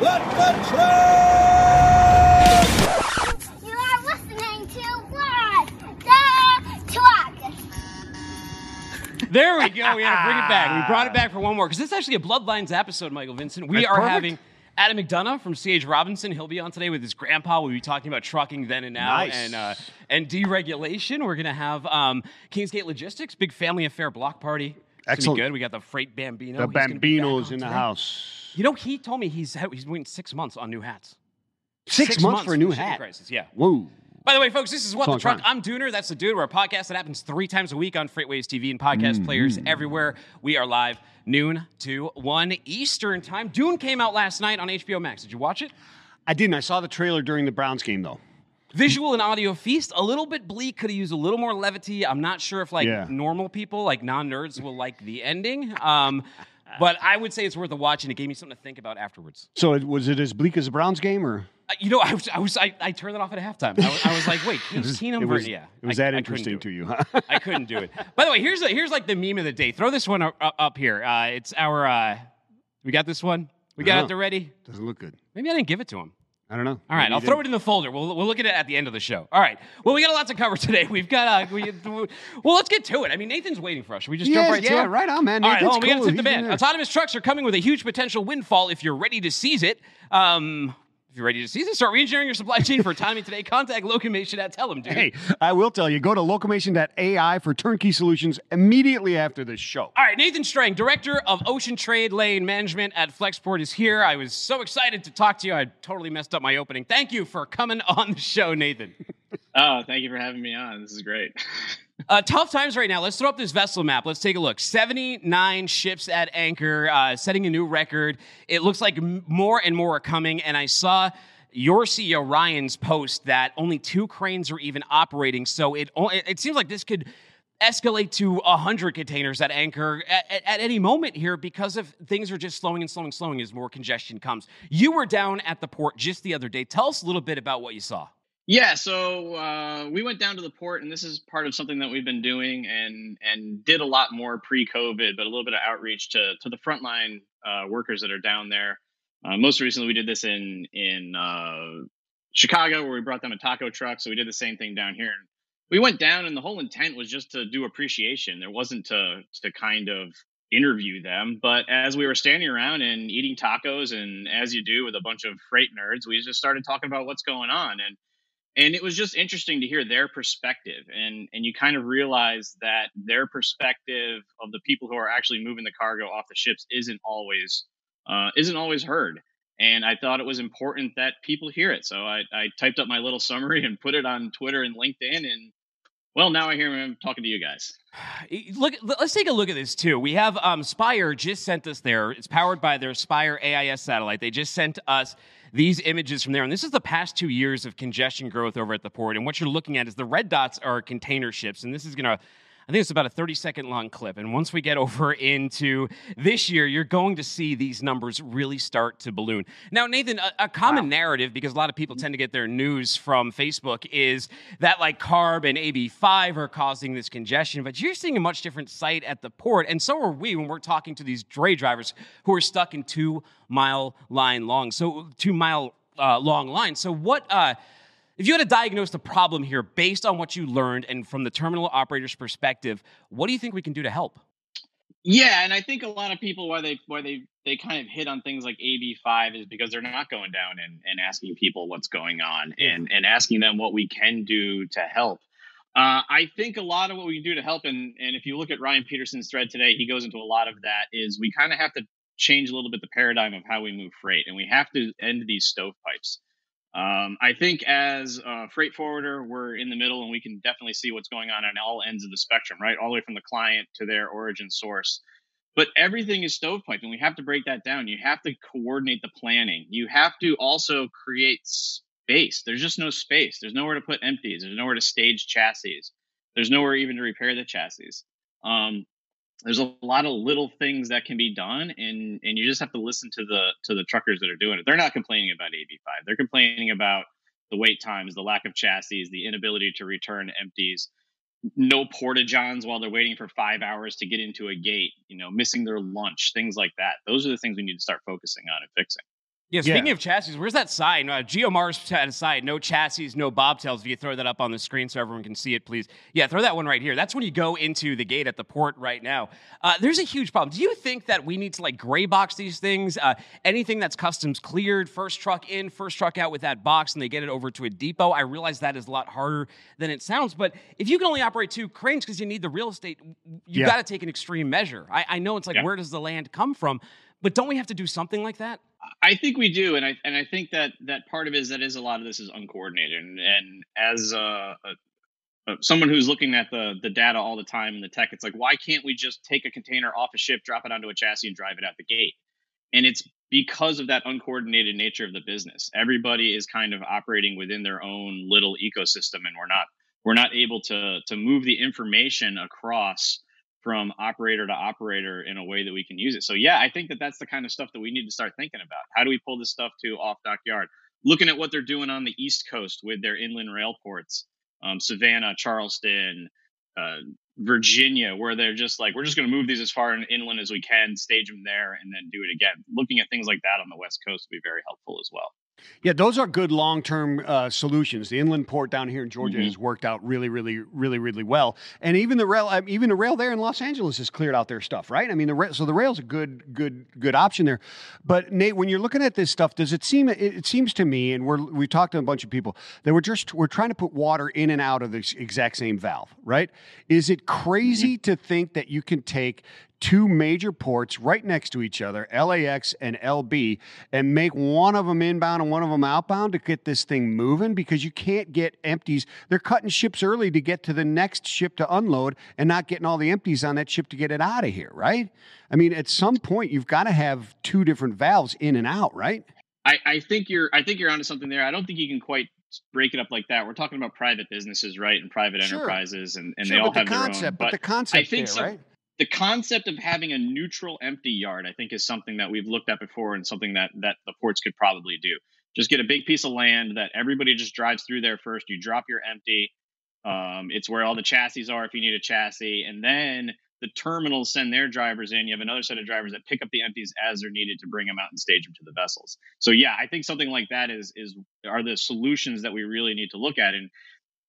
Let the train! You are listening to What the Truck. There we go. We had to bring it back. We brought it back for one more because this is actually a Bloodlines episode, Michael Vincent. We That's are perfect. having Adam McDonough from C.H. Robinson. He'll be on today with his grandpa. We'll be talking about trucking then and now Nice. and uh, and deregulation. We're gonna have um, Kingsgate Logistics, big family affair block party. It's gonna be Excellent. good. We got the freight Bambino. The He's gonna be back Bambino's in the today. house. You know, he told me he's he's waiting six months on new hats. Six, months, for a new shipping hat. Crisis. Yeah. Whoa. By the way, folks, this is What the long Truck. time. I'm Dooner. That's the Dude. We're a podcast that happens three times a week on FreightWaves TV and podcast players everywhere. We are live noon to 1 Eastern time. Dune came out last night on HBO Max. Did you watch it? I didn't. I saw the trailer during the Browns game, though. Visual and audio feast. A little bit bleak. Could have used a little more levity. I'm not sure if like Yeah. normal people, like non-nerds, will like the ending. Um, but I would say it's worth a watch, and it gave me something to think about afterwards. So it, was it as bleak as the Browns game, or Uh, You know, I was, I was, I, I turned it off at halftime. I was, I was like, wait, Keenum, it was, yeah, it was I- that I interesting to you? Huh? I couldn't do it. By the way, here's a, here's like the meme of the day. Throw this one up, up here. Uh, it's our. Uh, we got this one. We got Uh-huh. it ready. Doesn't look good. Maybe I didn't give it to him. I don't know. All right, I'll throw it in the folder. We'll, we'll look at it at the end of the show. All right. Well, we got a lot to cover today. We've got. Uh, we, well, let's get to it. I mean, Nathan's waiting for us. Should we just jump right to yeah, it? right on, man. All right, Nathan's hold on. We got to cool. tip the band. Autonomous trucks are coming with a huge potential windfall if you're ready to seize it. Um, you're ready to seize it, start reengineering your supply chain for autonomy today. Contact Locomation at Tell 'em, dude. Hey, I will tell you, go to locomation.ai for turnkey solutions immediately after this show. All right, Nathan Strang, Director of Ocean Trade Lane Management at Flexport, is here. I was so excited to talk to you. I totally messed up my opening. Thank you for coming on the show, Nathan. Oh, thank you for having me on. This is great. Uh, tough times right now. Let's throw up this vessel map. Let's take a look. 79 ships at anchor, uh, setting a new record. It looks like m- more and more are coming. And I saw your CEO Ryan's post that only two cranes are even operating. So it o- it seems like this could escalate to 100 containers at anchor at, at- at any moment here because of things are just slowing and slowing and slowing as more congestion comes. You were down at the port just the other day. Tell us a little bit about what you saw. Yeah, so uh, we went down to the port, and this is part of something that we've been doing, and and did a lot more pre-COVID, but a little bit of outreach to to the frontline uh, workers that are down there. Uh, most recently, we did this in in uh, Chicago, where we brought them a taco truck. So we did the same thing down here. We went down, and the whole intent was just to do appreciation. There wasn't to to kind of interview them, but as we were standing around and eating tacos, and as you do with a bunch of freight nerds, we just started talking about what's going on and and it was just interesting to hear their perspective and and you kind of realize that their perspective of the people who are actually moving the cargo off the ships isn't always uh, isn't always heard. And i thought it was important that people hear it. So I, I typed up my little summary and put it on twitter and linkedin and well now i hear i'm talking to you guys Look, let's take a look at this too. We have um, Spire just sent us there. It's powered by their Spire AIS satellite. They just sent us these images from there, and this is the past two years of congestion growth over at the port. And what you're looking at is the red dots are container ships, and this is gonna. I think it's about a 30 second long clip. And once we get over into this year, you're going to see these numbers really start to balloon. Now, Nathan, a, a common narrative, because a lot of people tend to get their news from Facebook, is that like CARB and AB5 are causing this congestion. But you're seeing a much different sight at the port. And so are we when we're talking to these dray drivers who are stuck in two mile line long. So, two mile uh, long lines. So, what. Uh, if you had to diagnose the problem here based on what you learned and from the terminal operator's perspective, what do you think we can do to help? Yeah, and I think a lot of people why they why they they kind of hit on things like AB five is because they're not going down and, and asking people what's going on and and asking them what we can do to help. Uh, I think a lot of what we can do to help, and and if you look at Ryan Peterson's thread today, he goes into a lot of that. Is we kind of have to change a little bit the paradigm of how we move freight, and we have to end these stovepipes. Um, I think as a freight forwarder, we're in the middle and we can definitely see what's going on on all ends of the spectrum, right? All the way from the client to their origin source. But everything is stovepipe, and we have to break that down. You have to coordinate the planning. You have to also create space. There's just no space. There's nowhere to put empties. There's nowhere to stage chassis. There's nowhere even to repair the chassis. Um, there's a lot of little things that can be done and and you just have to listen to the to the truckers that are doing it. They're not complaining about ab5 they're complaining about the wait times the lack of chassis the inability to return empties no porta johns while they're waiting for five hours to get into a gate you know missing their lunch things like that. Those are the things we need to start focusing on and fixing Yeah, speaking Yeah. of chassis, where's that sign? Uh, GeoMars had a sign, no chassis, no bobtails. If you throw that up on the screen so everyone can see it, please. Yeah, throw that one right here. That's when you go into the gate at the port right now. Uh, there's a huge problem. Do you think that we need to like gray box these things? Uh, anything that's customs cleared, first truck in, first truck out with that box, and they get it over to a depot? I realize that is a lot harder than it sounds, but if you can only operate two cranes because you need the real estate, you Yeah. got to take an extreme measure. I, I know it's like, Yeah. where does the land come from? But don't we have to do something like that? I think we do, and I and I think that that part of it is that is a lot of this is uncoordinated, and, and as a, a, a someone who's looking at the the data all the time in the tech, it's like why can't we just take a container off a ship, drop it onto a chassis, and drive it out the gate? And it's because of that uncoordinated nature of the business. Everybody is kind of operating within their own little ecosystem, and we're not we're not able to to move the information across from operator to operator in a way that we can use it. So yeah, I think that that's the kind of stuff that we need to start thinking about. How do we pull this stuff to off dock yard? Looking at what they're doing on the East Coast with their inland rail ports, um, Savannah, Charleston, uh, Virginia, where they're just like, we're just going to move these as far in inland as we can, stage them there, and then do it again. Looking at things like that on the West Coast would be very helpful as well. Yeah, those are good long term uh, solutions. The inland port down here in Georgia Mhm. has worked out really, really, really, really well. And even the rail, I mean, even the rail there in Los Angeles has cleared out their stuff, right? I mean, the rail, so the rail's a good, good, good option there. But Nate, when you're looking at this stuff, does it seem? It, it seems to me, and we're we talked to a bunch of people that we're just we're trying to put water in and out of the exact same valve, right? Is it crazy to think that you can take two major ports right next to each other, LAX and LB, and make one of them inbound and one of them outbound to get this thing moving because you can't get empties. They're cutting ships early to get to the next ship to unload and not getting all the empties on that ship to get it out of here, right? I mean, at some point, you've got to have two different valves in and out, right? I, I think you're I think you're onto something there. I don't think you can quite break it up like that. We're talking about private businesses, right, and private Sure. enterprises, and, and Sure, they all but have the concept, their own. but the concept I think there, so- right? The concept of having a neutral empty yard, I think, is something that we've looked at before and something that that the ports could probably do. Just get a big piece of land that everybody just drives through there first. You drop your empty. Um, it's where all the chassis are if you need a chassis, and then the terminals send their drivers in. You have another set of drivers that pick up the empties as they're needed to bring them out and stage them to the vessels. So yeah, I think something like that is is are the solutions that we really need to look at. And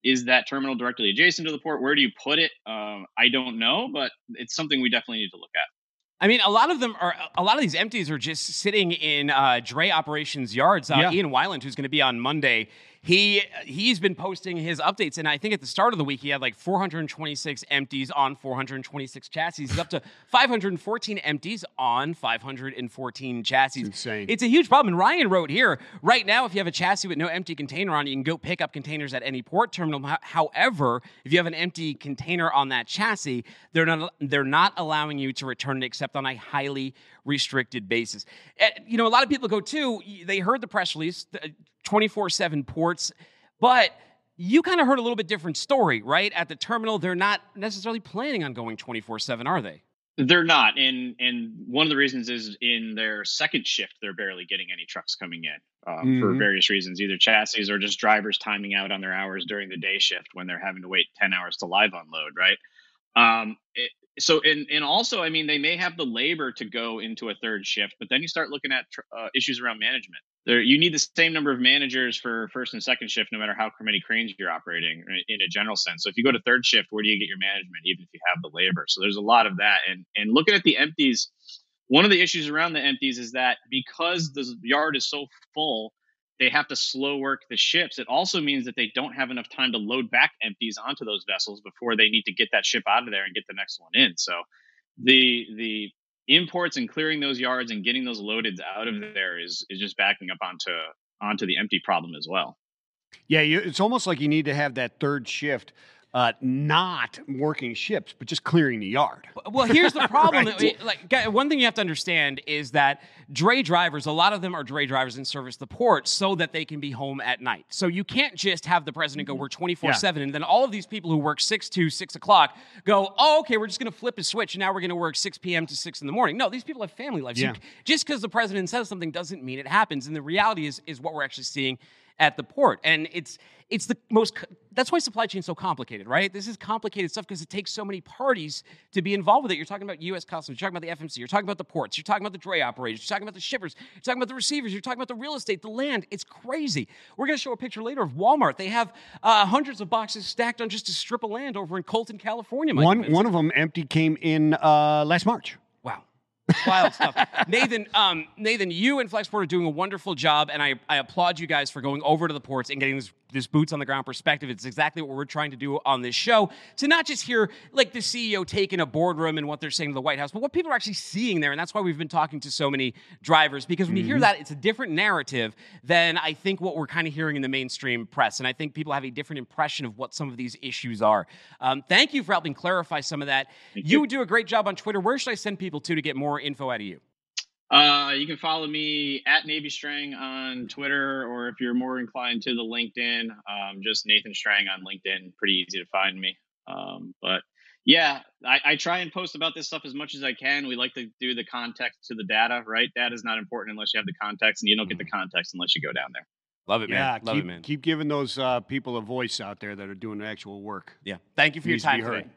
is that terminal directly adjacent to the port? Where do you put it? Um, I don't know, but it's something we definitely need to look at. I mean, a lot of them are. A lot of these empties are just sitting in uh, dray operations yards. Uh, Yeah. Ian Weiland, who's going to be on Monday, he he's been posting his updates, and I think at the start of the week he had like 426 empties on 426 chassis. He's up to 514 empties on 514 chassis. insane. It's a huge problem. And Ryan wrote here right now, if you have a chassis with no empty container on, it, you can go pick up containers at any port terminal. However, if you have an empty container on that chassis, they're not they're not allowing you to return it except on a highly restricted basis. You know, a lot of people go too. They heard the press release, twenty four seven ports, but. You kind of heard a little bit different story, right? At the terminal, they're not necessarily planning on going 24 7, are they? They're not, and and one of the reasons is in their second shift, they're barely getting any trucks coming in um, for Mhm. various reasons, either chassis or just drivers timing out on their hours during the day shift when they're having to wait ten hours to live unload, right? Um, it, so and and also, I mean, they may have the labor to go into a third shift, but then you start looking at uh, issues around management. There, you need the same number of managers for first and second shift, no matter how many cranes you're operating in a general sense. So if you go to third shift, where do you get your management, even if you have the labor? So there's a lot of that. And and looking at the empties, one of the issues around the empties is that because the yard is so full, they have to slow work the ships. It also means that they don't have enough time to load back empties onto those vessels before they need to get that ship out of there and get the next one in. So the the imports and clearing those yards and getting those loaded out of there is is just backing up onto onto the empty problem as well. Yeah, you, it's almost like you need to have that third shift, uh, not working ships, but just clearing the yard. Well, here's the problem. Right. we- like, one thing you have to understand is that dray drivers, a lot of them are dray drivers in service the port so that they can be home at night. So you can't just have the president go work 24 7 and then all of these people who work 6 to 6 o'clock go, oh, okay, we're just going to flip a switch and now we're going to work 6 p.m. to 6 in the morning. No, these people have family lives. Yeah. just because the president says something doesn't mean it happens. And the reality is, is what we're actually seeing at the port. And it's it's the most that's why supply chain is so complicated, right? This is complicated stuff because it takes so many parties to be involved with it. You're talking about US Customs, you're talking about the FMC, you're talking about the ports, you're talking about the dray operators, you're talking about the shippers, you're talking about the receivers, you're talking about the real estate, the land. It's crazy. We're going to show a picture later of Walmart. They have uh, hundreds of boxes stacked on just a strip of land over in Colton, California. Mike One one of them empty came in uh, last March. Wild stuff. Nathan, um, Nathan, you and Flexport are doing a wonderful job, and I, I applaud you guys for going over to the ports and getting this, this boots on the ground perspective. It's exactly what we're trying to do on this show to not just hear like the CEO take in a boardroom and what they're saying to the White House, but what people are actually seeing there. And that's why we've been talking to so many drivers because when you hear that, it's a different narrative than I think what we're kind of hearing in the mainstream press. And I think people have a different impression of what some of these issues are. Um, thank you for helping clarify some of that. You do a great job on Twitter. Where should I send people to to get more info out of you? Uh, you can follow me at Navy Strang on Twitter, or if you're more inclined to the LinkedIn, um, just Nathan Strang on LinkedIn. Pretty easy to find me. Um, but yeah, I, I try and post about this stuff as much as I can. We like to do the context to the data, right? Data is not important unless you have the context, and you don't get the context unless you go down there. Love it, man. Yeah, Love keep, it, man. keep giving those uh, people a voice out there that are doing actual work. yeah. Thank you for your Needs to be time heard. today.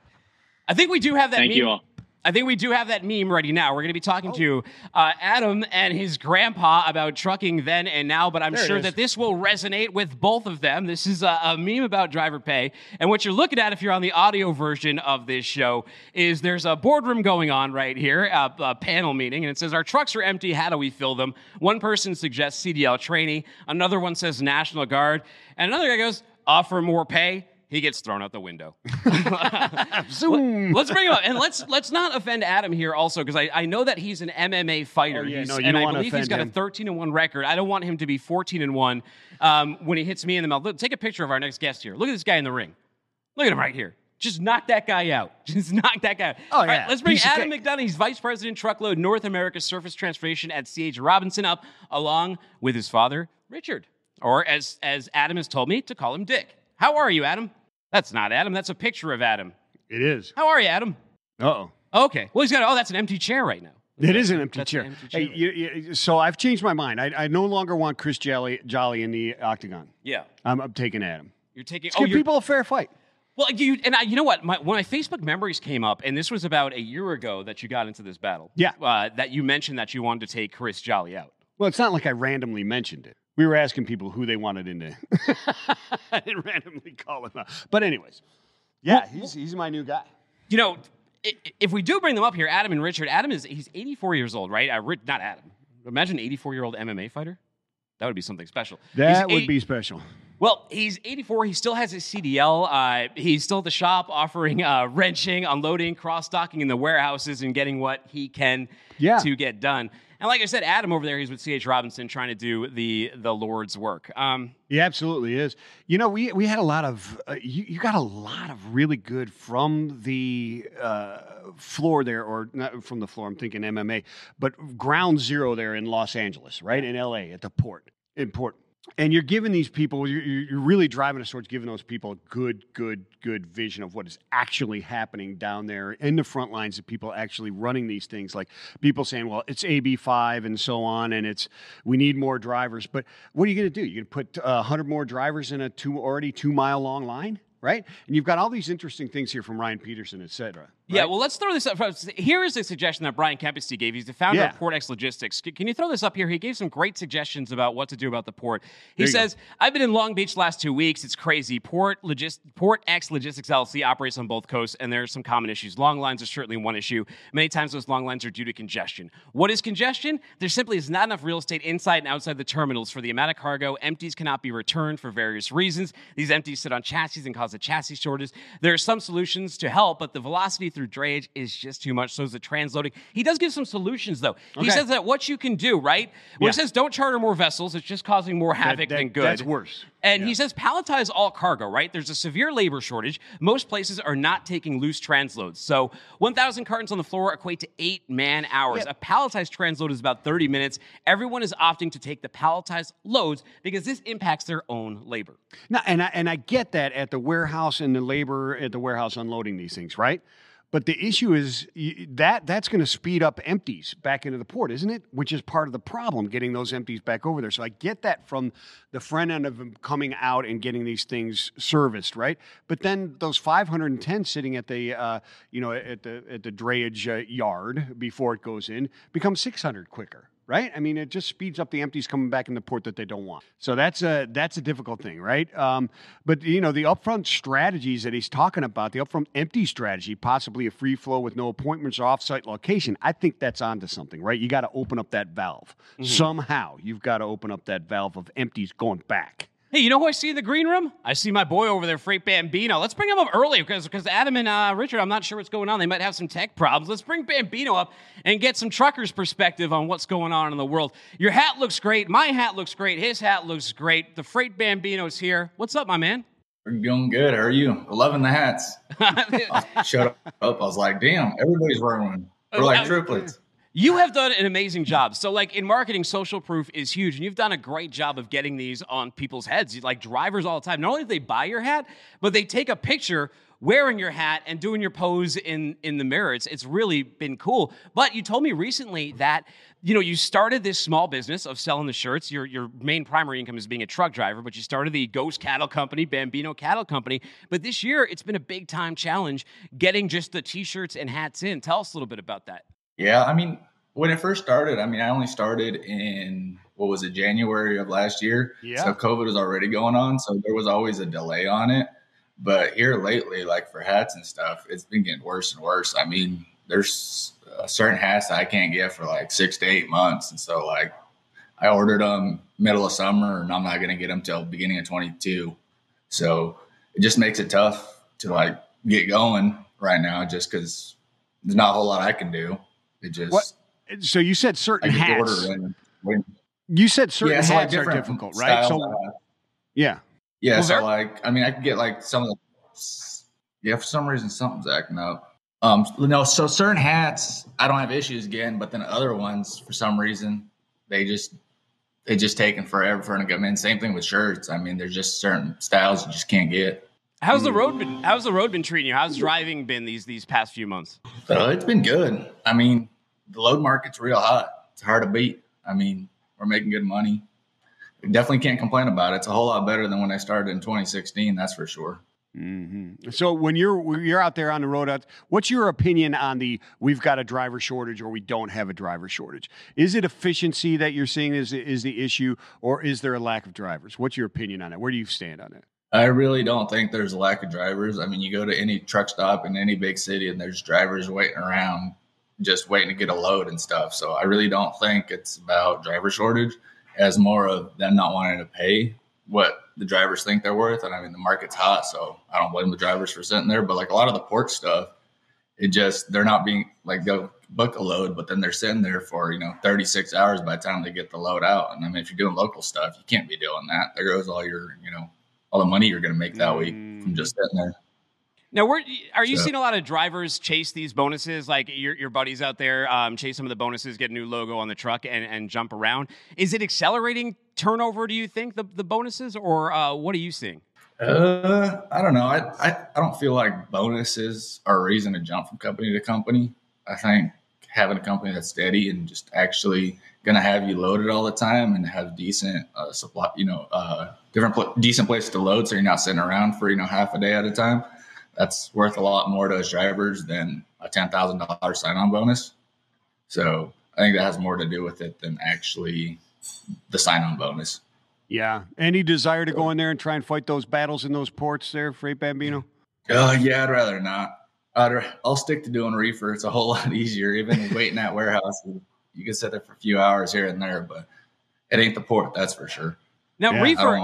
I think we do have that Thank meme. you all. I think we do have that meme ready now. We're going to be talking Oh. to uh, Adam and his grandpa about trucking then and now, but I'm There sure that this will resonate with both of them. This is a, a meme about driver pay. And what you're looking at if you're on the audio version of this show is there's a boardroom going on right here, a, a panel meeting, and it says, Our trucks are empty. How do we fill them? One person suggests CDL trainee, another one says National Guard, and another guy goes, Offer more pay. He gets thrown out the window. Zoom. Let's bring him up, and let's let's not offend Adam here also because I, I know that he's an MMA fighter. Oh, yeah, He's- no, you and I believe he's got him. a 13 and one record. I don't want him to be 14 and one um, when he hits me in the mouth. Look, take a picture of our next guest here. Look at this guy in the ring. Look at him right here. Just knock that guy out. Just knock that guy out. Oh, All right, yeah. let's bring Piece Adam. McDonough. He's Vice President Truckload North America Surface Transportation at CH Robinson up, along with his father, Richard. Or as, as Adam has told me, to call him Dick. How are you, Adam? That's not Adam. That's a picture of Adam. It is. How are you, Adam? Uh oh. Okay. Well, he's got. Oh, that's an empty chair right now. It is an empty That's chair. an empty Hey, you, you, so I've changed my mind. I, I no longer want Chris Jolly, Jolly in the octagon. Yeah. I'm, I'm taking Adam. You're taking. Let's oh, give you're, people a fair fight. well, you and I. You know what? My, when my Facebook memories came up, and this was about a year ago that you got into this battle. Yeah. Uh, that you mentioned that you wanted to take Chris Jolly out. Well, it's not like I randomly mentioned it. We were asking people who they wanted in there. I didn't randomly call him up. But anyways, yeah, he's, he's my new guy. You know, if we do bring them up here, Adam and Richard. Adam is he's 84 years old, right? Uh, not Adam. Imagine an 84 year old MMA fighter. That would be something special. That He's would eight- be special. Well, he's 84. He still has his CDL. Uh, he's still at the shop offering uh, wrenching, unloading, cross docking in the warehouses, and getting what he can Yeah. to get done. And like I said, Adam over there, he's with CH Robinson trying to do the the Lord's work. Um, He absolutely is. You know, we we had a lot of uh, you, you got a lot of really good from the uh, floor there, or not from the floor. I'm thinking MMA, but ground zero there in Los Angeles, right in LA at the port, in port. And you're giving these people, you're, you're really driving us towards giving those people a good, good, good vision of what is actually happening down there in the front lines of people actually running these things. Like people saying, well, it's AB5 and so on, and it's we need more drivers. But what are you going to do? You're going to put uh, 100 more drivers in a two already two mile long line, right? And you've got all these interesting things here from Ryan Peterson, et cetera. Yeah, well, let's throw this up. Here is a suggestion that Brian Kempisty gave. He's the founder Yeah. of PortX Logistics. Can you throw this up here? He gave some great suggestions about what to do about the port. He go. says, I've been in Long Beach last two weeks. It's crazy. Port Logis- PortX Logistics LLC operates on both coasts, and there are some common issues. Long lines are certainly one issue. Many times those long lines are due to congestion. What is congestion? There simply is not enough real estate inside and outside the terminals for the amount of cargo. Empties cannot be returned for various reasons. These empties sit on chassis and cause a chassis shortage. There are some solutions to help, but the velocity through drayage is just too much. So is the transloading. He does give some solutions, though. He says that what you can do, right? Where he says don't charter more vessels, it's just causing more havoc that- than good. that's worse. And he says palletize all cargo, right? There's a severe labor shortage. Most places are not taking loose transloads. So 1,000 cartons on the floor equate to eight man hours. A palletized transload is about 30 minutes. Everyone is opting to take the palletized loads because this impacts their own labor. No, and I and I get that at the warehouse and the labor at the warehouse unloading these things, right? But the issue is that that's going to speed up empties back into the port, isn't it? Which is part of the problem, getting those empties back over there. So I get that from the front end of them coming out and getting these things serviced, right? But then those 510 sitting at the uh, you know at the at the drayage uh, yard before it goes in become 600 quicker right? I mean, it just speeds up the empties coming back in the port that they don't want. So that's a that's a difficult thing, right? Um, but you know, the upfront strategies that he's talking about, the upfront empty strategy, possibly a free flow with no appointments or offsite location. I think that's onto something, right? You got to open up that valve somehow. You've got to open up that valve of empties going back. Hey, you know who I see in the green room? I see my boy over there, Freight Bambino. Let's bring him up early because because Adam and uh, Richard, I'm not sure what's going on. They might have some tech problems. Let's bring Bambino up and get some truckers' perspective on what's going on in the world. Your hat looks great. My hat looks great. His hat looks great. The Freight Bambino's here. What's up, my man? We're doing good. How are you? Loving the hats. Shut up. I was like, damn, everybody's wearing one. We're like triplets. You have done an amazing job. So, like in marketing, social proof is huge, and you've done a great job of getting these on people's heads. Like drivers all the time. Not only do they buy your hat, but they take a picture wearing your hat and doing your pose in in the mirror. It's it's really been cool. But you told me recently that you know you started this small business of selling the shirts. Your your main primary income is being a truck driver, but you started the Ghost Cattle Company, Bambino Cattle Company. But this year, it's been a big time challenge getting just the t-shirts and hats in. Tell us a little bit about that. Yeah, I mean, when it first started, I mean, I only started in what was it, January of last year. Yeah. So COVID was already going on, so there was always a delay on it. But here lately, like for hats and stuff, it's been getting worse and worse. I mean, there's uh, certain hats that I can't get for like six to eight months, and so like I ordered them middle of summer, and I'm not going to get them till beginning of 22. So it just makes it tough to like get going right now, just because there's not a whole lot I can do. It just What? So you said certain get hats. order in. When, You said certain yeah, so like hats are difficult, right? styles So of hats. yeah. Yeah, Well, so ver- like, I mean, I could get like some of the. Yeah, for some reason, something's acting up. Um, no, so certain hats I don't have issues getting, but then other ones, for some reason, they just they just taking forever for them to come in. Same thing with shirts. I mean, there's just certain styles you just can't get. How's the road been? How's the road been treating you? How's driving been these these past few months? So it's been good. I mean, the load market's real hot. It's hard to beat. I mean, we're making good money. We definitely can't complain about it. It's a whole lot better than when I started in 2016. That's for sure. hmm So when you're when you're out there on the road, what's your opinion on the we've got a driver shortage or we don't have a driver shortage? Is it efficiency that you're seeing is is the issue, or is there a lack of drivers? What's your opinion on it? Where do you stand on it? I really don't think there's a lack of drivers. I mean, you go to any truck stop in any big city and there's drivers waiting around just waiting to get a load and stuff. So I really don't think it's about driver shortage as more of them not wanting to pay what the drivers think they're worth. And I mean, the market's hot, so I don't blame the drivers for sitting there. But like a lot of the port stuff, it just, they're not being like, they'll book a load, but then they're sitting there for, you know, 36 hours by the time they get the load out. And I mean, if you're doing local stuff, you can't be doing that. There goes all your, you know, all the money you're going to make that week from just sitting there. Now, where are you So- seeing a lot of drivers chase these bonuses? Like your, your buddies out there um, chase some of the bonuses, get a new logo on the truck, and, and jump around. Is it accelerating turnover? Do you think the, the bonuses, or uh, what are you seeing? Uh, I don't know. I, I, I don't feel like bonuses are a reason to jump from company to company. I think having a company that's steady and just actually going to have you loaded all the time and have decent uh, supply, you know, uh, different pl- decent places to load, so you're not sitting around for you know half a day at a time. That's worth a lot more to us drivers than a ten thousand dollar sign on bonus. So I think that has more to do with it than actually the sign on bonus. Yeah. Any desire to go in there and try and fight those battles in those ports there, Freight Bambino? Uh, yeah, I'd rather not. I'd I'll stick to doing reefer. It's a whole lot easier. Even waiting at warehouse, you can sit there for a few hours here and there, but it ain't the port, that's for sure. Now, Yeah, I I reefer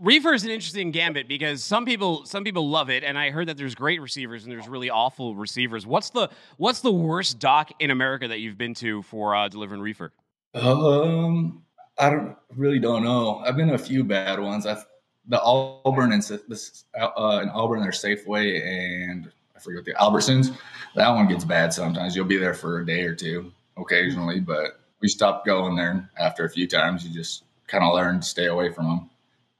reefer is an interesting gambit because some people some people love it, and I heard that there's great receivers and there's really awful receivers. What's the what's the worst dock in America that you've been to for uh, delivering reefer? Um, I don't really don't know. I've been to a few bad ones. I've the Auburn and this uh, in Auburn, there's Safeway and I forget the Albertsons. That one gets bad sometimes. You'll be there for a day or two occasionally, but we stopped going there after a few times. You just kind of learn to stay away from them.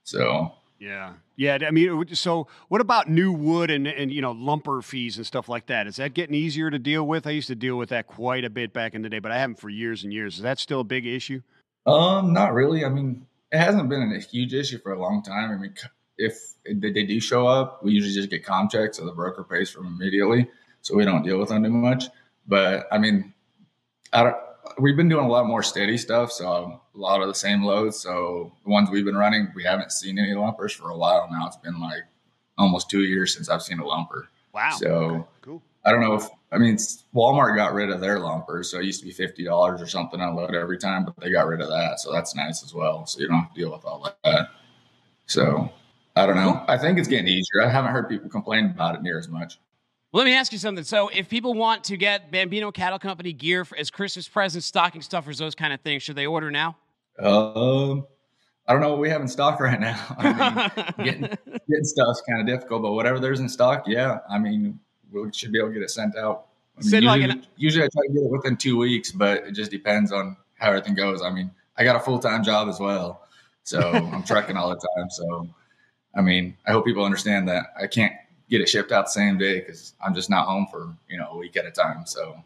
So Yeah, yeah. I mean, so what about new wood and and you know lumper fees and stuff like that? Is that getting easier to deal with? I used to deal with that quite a bit back in the day, but I haven't for years and years. Is that still a big issue? Um, not really. I mean, it hasn't been a huge issue for a long time. I mean, if they do show up, we usually just get Comchecks, so the broker pays for them immediately, so we don't deal with them too much. But I mean, I don't we've been doing a lot more steady stuff, so a lot of the same loads. So the ones we've been running, we haven't seen any lumpers for a while now. It's been like almost two years since I've seen a lumper. Wow. So okay. cool. I don't know if I mean Walmart got rid of their lumpers, so it used to be fifty dollars or something on load every time, but they got rid of that, so that's nice as well. So you don't have to deal with all that. So I don't know. I think it's getting easier. I haven't heard people complain about it near as much. Well, let me ask you something. So, if people want to get Bambino Cattle Company gear for, as Christmas presents, stocking stuffers, those kind of things, should they order now? Um, I don't know what we have in stock right now. I mean, getting getting stuff's kind of difficult, but whatever there's in stock, yeah. I mean, we should be able to get it sent out. I mean, usually, like an- usually, I try to get it within two weeks, but it just depends on how everything goes. I mean, I got a full time job as well, so I'm trucking all the time. So, I mean, I hope people understand that I can't get it shipped out the same day because I'm just not home for you know a week at a time. So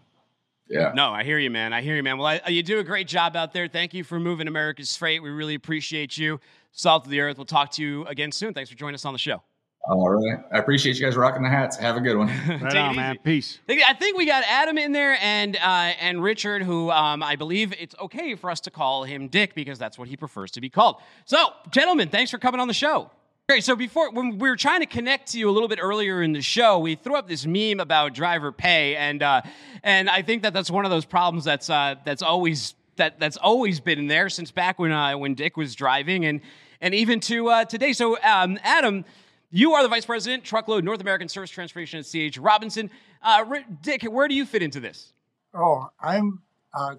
yeah. No, I hear you, man. I hear you, man. Well, I, you do a great job out there. Thank you for moving America's freight. We really appreciate you. Salt of the earth. We'll talk to you again soon. Thanks for joining us on the show. All right. I appreciate you guys rocking the hats. Have a good one. right on, man. Peace. I think we got Adam in there and uh, and Richard, who um, I believe it's okay for us to call him Dick because that's what he prefers to be called. So, gentlemen, thanks for coming on the show. Great. So before, when we were trying to connect to you a little bit earlier in the show, we threw up this meme about driver pay, and uh, and I think that that's one of those problems that's uh, that's always that that's always been there since back when uh, when Dick was driving, and and even to uh, today. So um, Adam, you are the vice president, truckload North American Surface Transportation at C.H. Robinson. Uh, Dick, where do you fit into this? Oh, I'm uh,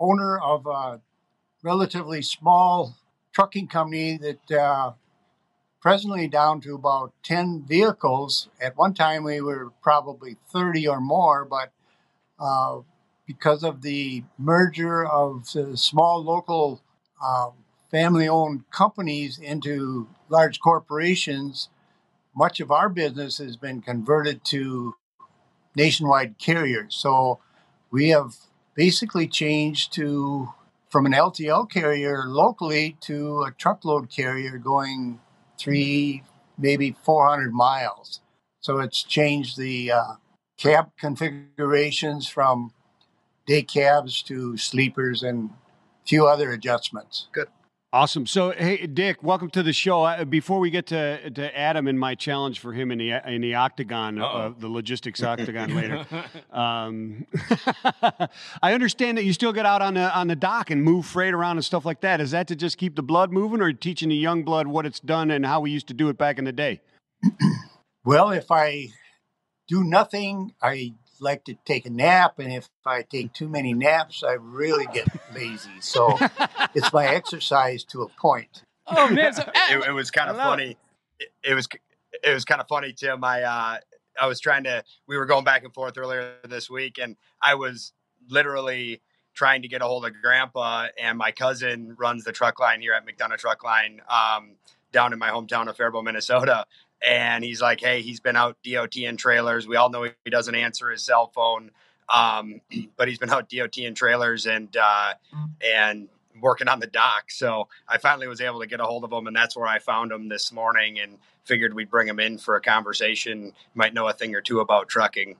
owner of a relatively small trucking company that presently down to about 10 vehicles. At one time, we were probably 30 or more, but uh, because of the merger of the small local uh, family owned companies into large corporations, much of our business has been converted to nationwide carriers. So we have basically changed to from an LTL carrier locally to a truckload carrier going three, maybe 400 miles. So it's changed the uh, cab configurations from day cabs to sleepers and a few other adjustments. Good. Awesome. So, hey, Dick, welcome to the show. Uh, before we get to, to Adam and my challenge for him in the in the octagon, uh, the logistics octagon later, um, I understand that you still get out on the on the dock and move freight around and stuff like that. Is that to just keep the blood moving, or teaching the young blood what it's done and how we used to do it back in the day? well, if I do nothing, I like to take a nap, and if I take too many naps, I really get lazy. So it's my exercise to a point. Oh man, so, it, it, was kind of funny. It, it, was it was kind of funny, Tim. I uh, I was trying to. We were going back and forth earlier this week, and I was literally trying to get a hold of Grandpa, and my cousin runs the truck line here at McDonough Truck Line um, down in my hometown of Faribault, Minnesota and he's like, "Hey, he's been out DOT in trailers. We all know he doesn't answer his cell phone, um, but he's been out DOT in trailers and uh, and working on the dock. So I finally was able to get a hold of him, and that's where I found him this morning, and figured we'd bring him in for a conversation. Might know a thing or two about trucking.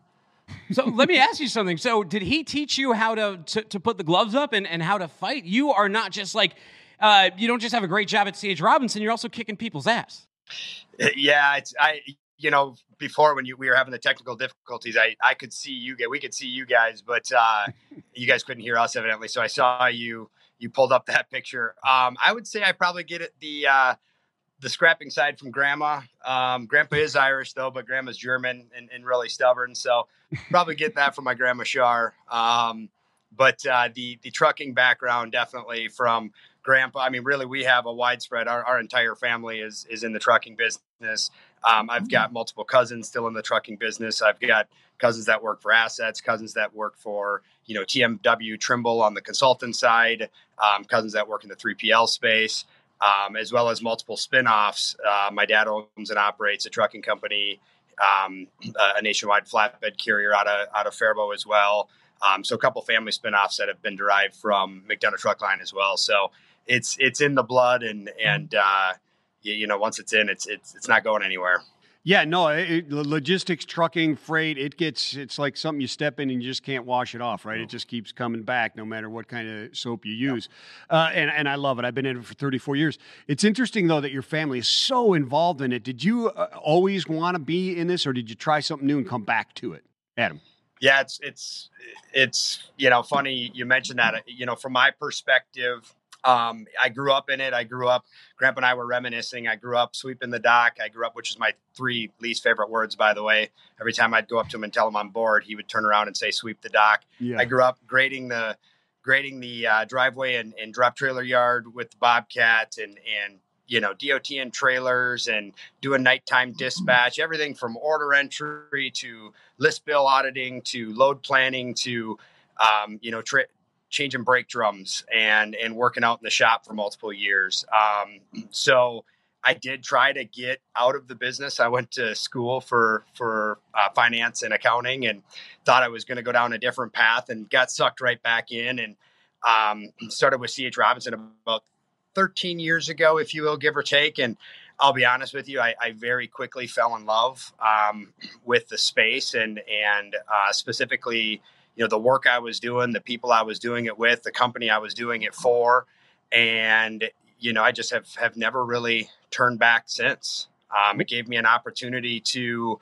So let me ask you something. So did he teach you how to to, to put the gloves up and, and how to fight? You are not just like uh, you don't just have a great job at CH Robinson. You're also kicking people's ass. Yeah, it's I. You know, before when you, we were having the technical difficulties, I I could see you guys. We could see you guys, but uh, you guys couldn't hear us evidently. So I saw you. You pulled up that picture. Um, I would say I probably get it the uh, the scrapping side from grandma. Um, grandpa is Irish though, but grandma's German and, and really stubborn. So probably get that from my grandma Shar. Um, but uh, the the trucking background definitely from grandpa. I mean, really, we have a widespread. Our, our entire family is is in the trucking business. Um, I've got multiple cousins still in the trucking business. I've got cousins that work for assets, cousins that work for you know TMW Trimble on the consultant side, um, cousins that work in the 3PL space. um, as well as multiple spinoffs. Uh, my dad owns and operates a trucking company, um, a nationwide flatbed carrier out of out of Faribault as well. Um, so a couple family spinoffs that have been derived from McDonough Truck Line as well. So it's it's in the blood, and and uh, you, you know once it's in, it's it's it's not going anywhere. Yeah, no, it, logistics, trucking, freight, it gets, it's like something you step in and you just can't wash it off, right? It just keeps coming back no matter what kind of soap you use. Uh, and, and I love it. I've been in it for 34 years. It's interesting, though, that your family is so involved in it. Did you uh, always want to be in this or did you try something new and come back to it? Adam. Yeah, it's, it's, it's, you know, funny you mentioned that, you know, from my perspective, um, I grew up in it. I grew up, Grandpa and I were reminiscing. I grew up sweeping the dock. I grew up, which is my three least favorite words, by the way. Every time I'd go up to him and tell him I'm bored, he would turn around and say, sweep the dock. Yeah. I grew up grading the, grading the uh, driveway and, and, drop trailer yard with the Bobcat and, and, you know, DOT and trailers and doing nighttime dispatch, everything from order entry to list bill auditing to load planning to, um, you know, tra- changing brake drums and and working out in the shop for multiple years. Um, so I did try to get out of the business. I went to school for for uh, finance and accounting, and thought I was going to go down a different path, and got sucked right back in, and um, started with CH Robinson about 13 years ago, if you will, give or take, and. I'll be honest with you. I, I very quickly fell in love um, with the space and and uh, specifically you know the work I was doing, the people I was doing it with, the company I was doing it for, and you know I just have have never really turned back since. Um, it gave me an opportunity to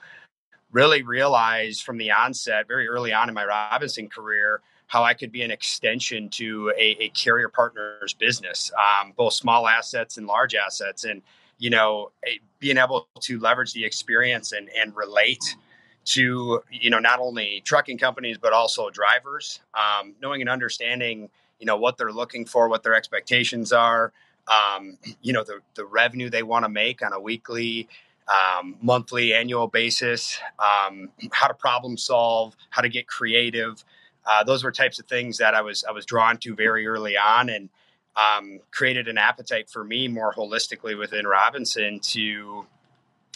really realize from the onset, very early on in my Robinson career, how I could be an extension to a, a carrier partner's business, um, both small assets and large assets, and you know being able to leverage the experience and and relate to you know not only trucking companies but also drivers um, knowing and understanding you know what they're looking for what their expectations are um, you know the, the revenue they want to make on a weekly um, monthly annual basis um, how to problem solve how to get creative uh, those were types of things that i was i was drawn to very early on and um, created an appetite for me more holistically within robinson to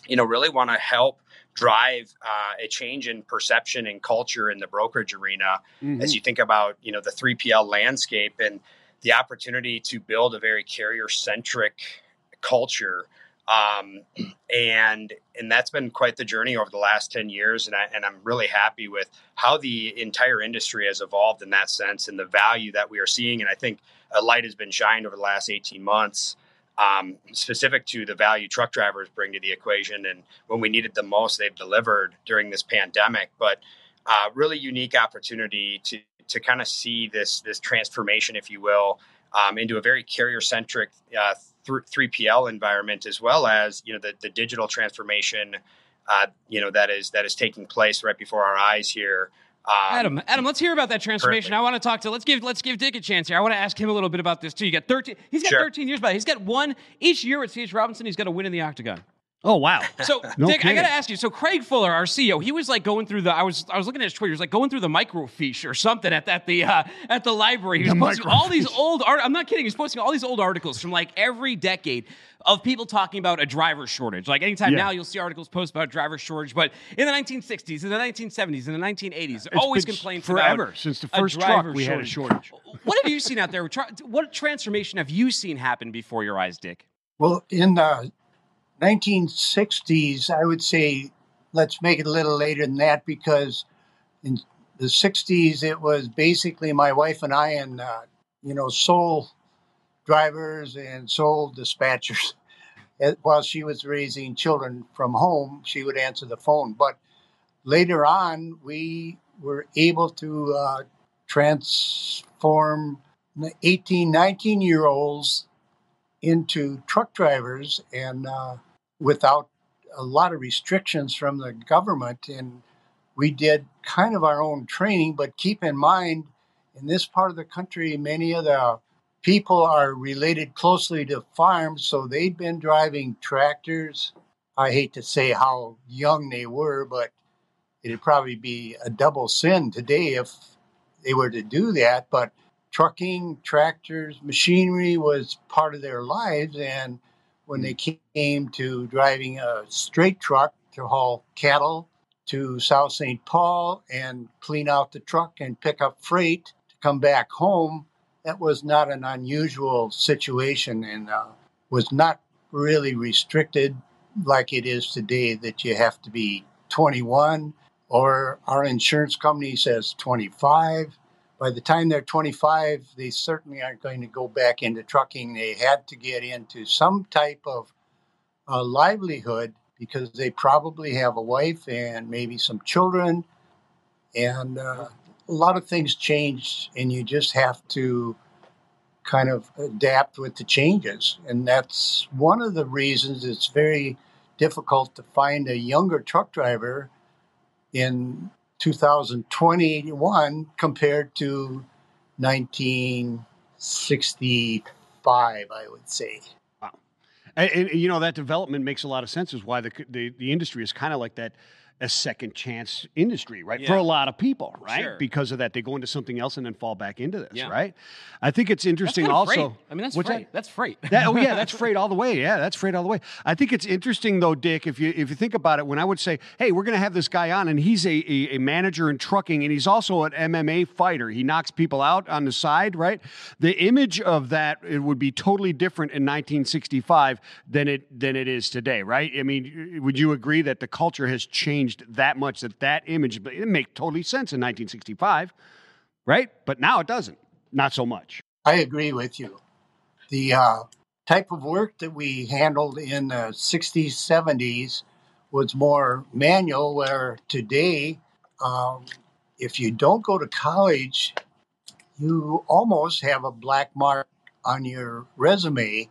you know really want to help drive uh, a change in perception and culture in the brokerage arena mm-hmm. as you think about you know the 3pl landscape and the opportunity to build a very carrier centric culture um, and and that's been quite the journey over the last 10 years and, I, and i'm really happy with how the entire industry has evolved in that sense and the value that we are seeing and i think a light has been shined over the last 18 months um, specific to the value truck drivers bring to the equation. And when we needed the most, they've delivered during this pandemic. But uh, really unique opportunity to to kind of see this this transformation, if you will, um, into a very carrier centric uh, three PL environment, as well as you know the the digital transformation. Uh, you know that is that is taking place right before our eyes here. Um, Adam, Adam, let's hear about that transformation. I want to talk to. Let's give let's give Dick a chance here. I want to ask him a little bit about this too. You got thirteen. He's got sure. thirteen years, but he's got one each year at CH Robinson. He's got a win in the octagon. Oh wow! So no Dick, kidding. I got to ask you. So Craig Fuller, our CEO, he was like going through the. I was I was looking at his Twitter. He was like going through the microfiche or something at, at the uh, at the library. He was the posting all these old art. I'm not kidding. He's posting all these old articles from like every decade of people talking about a driver shortage. Like anytime yeah. now, you'll see articles post about driver shortage. But in the 1960s, in the 1970s, in the 1980s, there always complaints forever about since the first truck we shortage. had a shortage. what have you seen out there? What transformation have you seen happen before your eyes, Dick? Well, in the 1960s, I would say let's make it a little later than that because in the 60s it was basically my wife and I and uh, you know sole drivers and sole dispatchers. While she was raising children from home, she would answer the phone. But later on, we were able to uh, transform 18, 19 year olds into truck drivers and uh, without a lot of restrictions from the government. And we did kind of our own training, but keep in mind, in this part of the country, many of the people are related closely to farms, so they'd been driving tractors. I hate to say how young they were, but it'd probably be a double sin today if they were to do that. But trucking, tractors, machinery was part of their lives. And when they came to driving a straight truck to haul cattle to South St. Paul and clean out the truck and pick up freight to come back home, that was not an unusual situation and uh, was not really restricted like it is today that you have to be 21 or our insurance company says 25 by the time they're 25, they certainly aren't going to go back into trucking. They had to get into some type of uh, livelihood because they probably have a wife and maybe some children. And uh, a lot of things changed, and you just have to kind of adapt with the changes. And that's one of the reasons it's very difficult to find a younger truck driver in 2021 compared to 1965, I would say. Wow. And, and, you know, that development makes a lot of sense, is why the, the, the industry is kind of like that a second chance industry, right? Yeah. For a lot of people, right? Sure. Because of that, they go into something else and then fall back into this, yeah. right? I think it's interesting also. Freight. I mean, that's freight. That? That's freight. That, oh yeah, that's freight all the way. Yeah, that's freight all the way. I think it's interesting though, Dick. If you if you think about it, when I would say, "Hey, we're going to have this guy on, and he's a, a, a manager in trucking, and he's also an MMA fighter. He knocks people out on the side, right?" The image of that it would be totally different in 1965 than it than it is today, right? I mean, would you agree that the culture has changed that much that that image it make totally sense in 1965, right? But now it doesn't. Not so much. I agree with you. The uh, type of work that we handled in the 60s, 70s was more manual, where today, um, if you don't go to college, you almost have a black mark on your resume.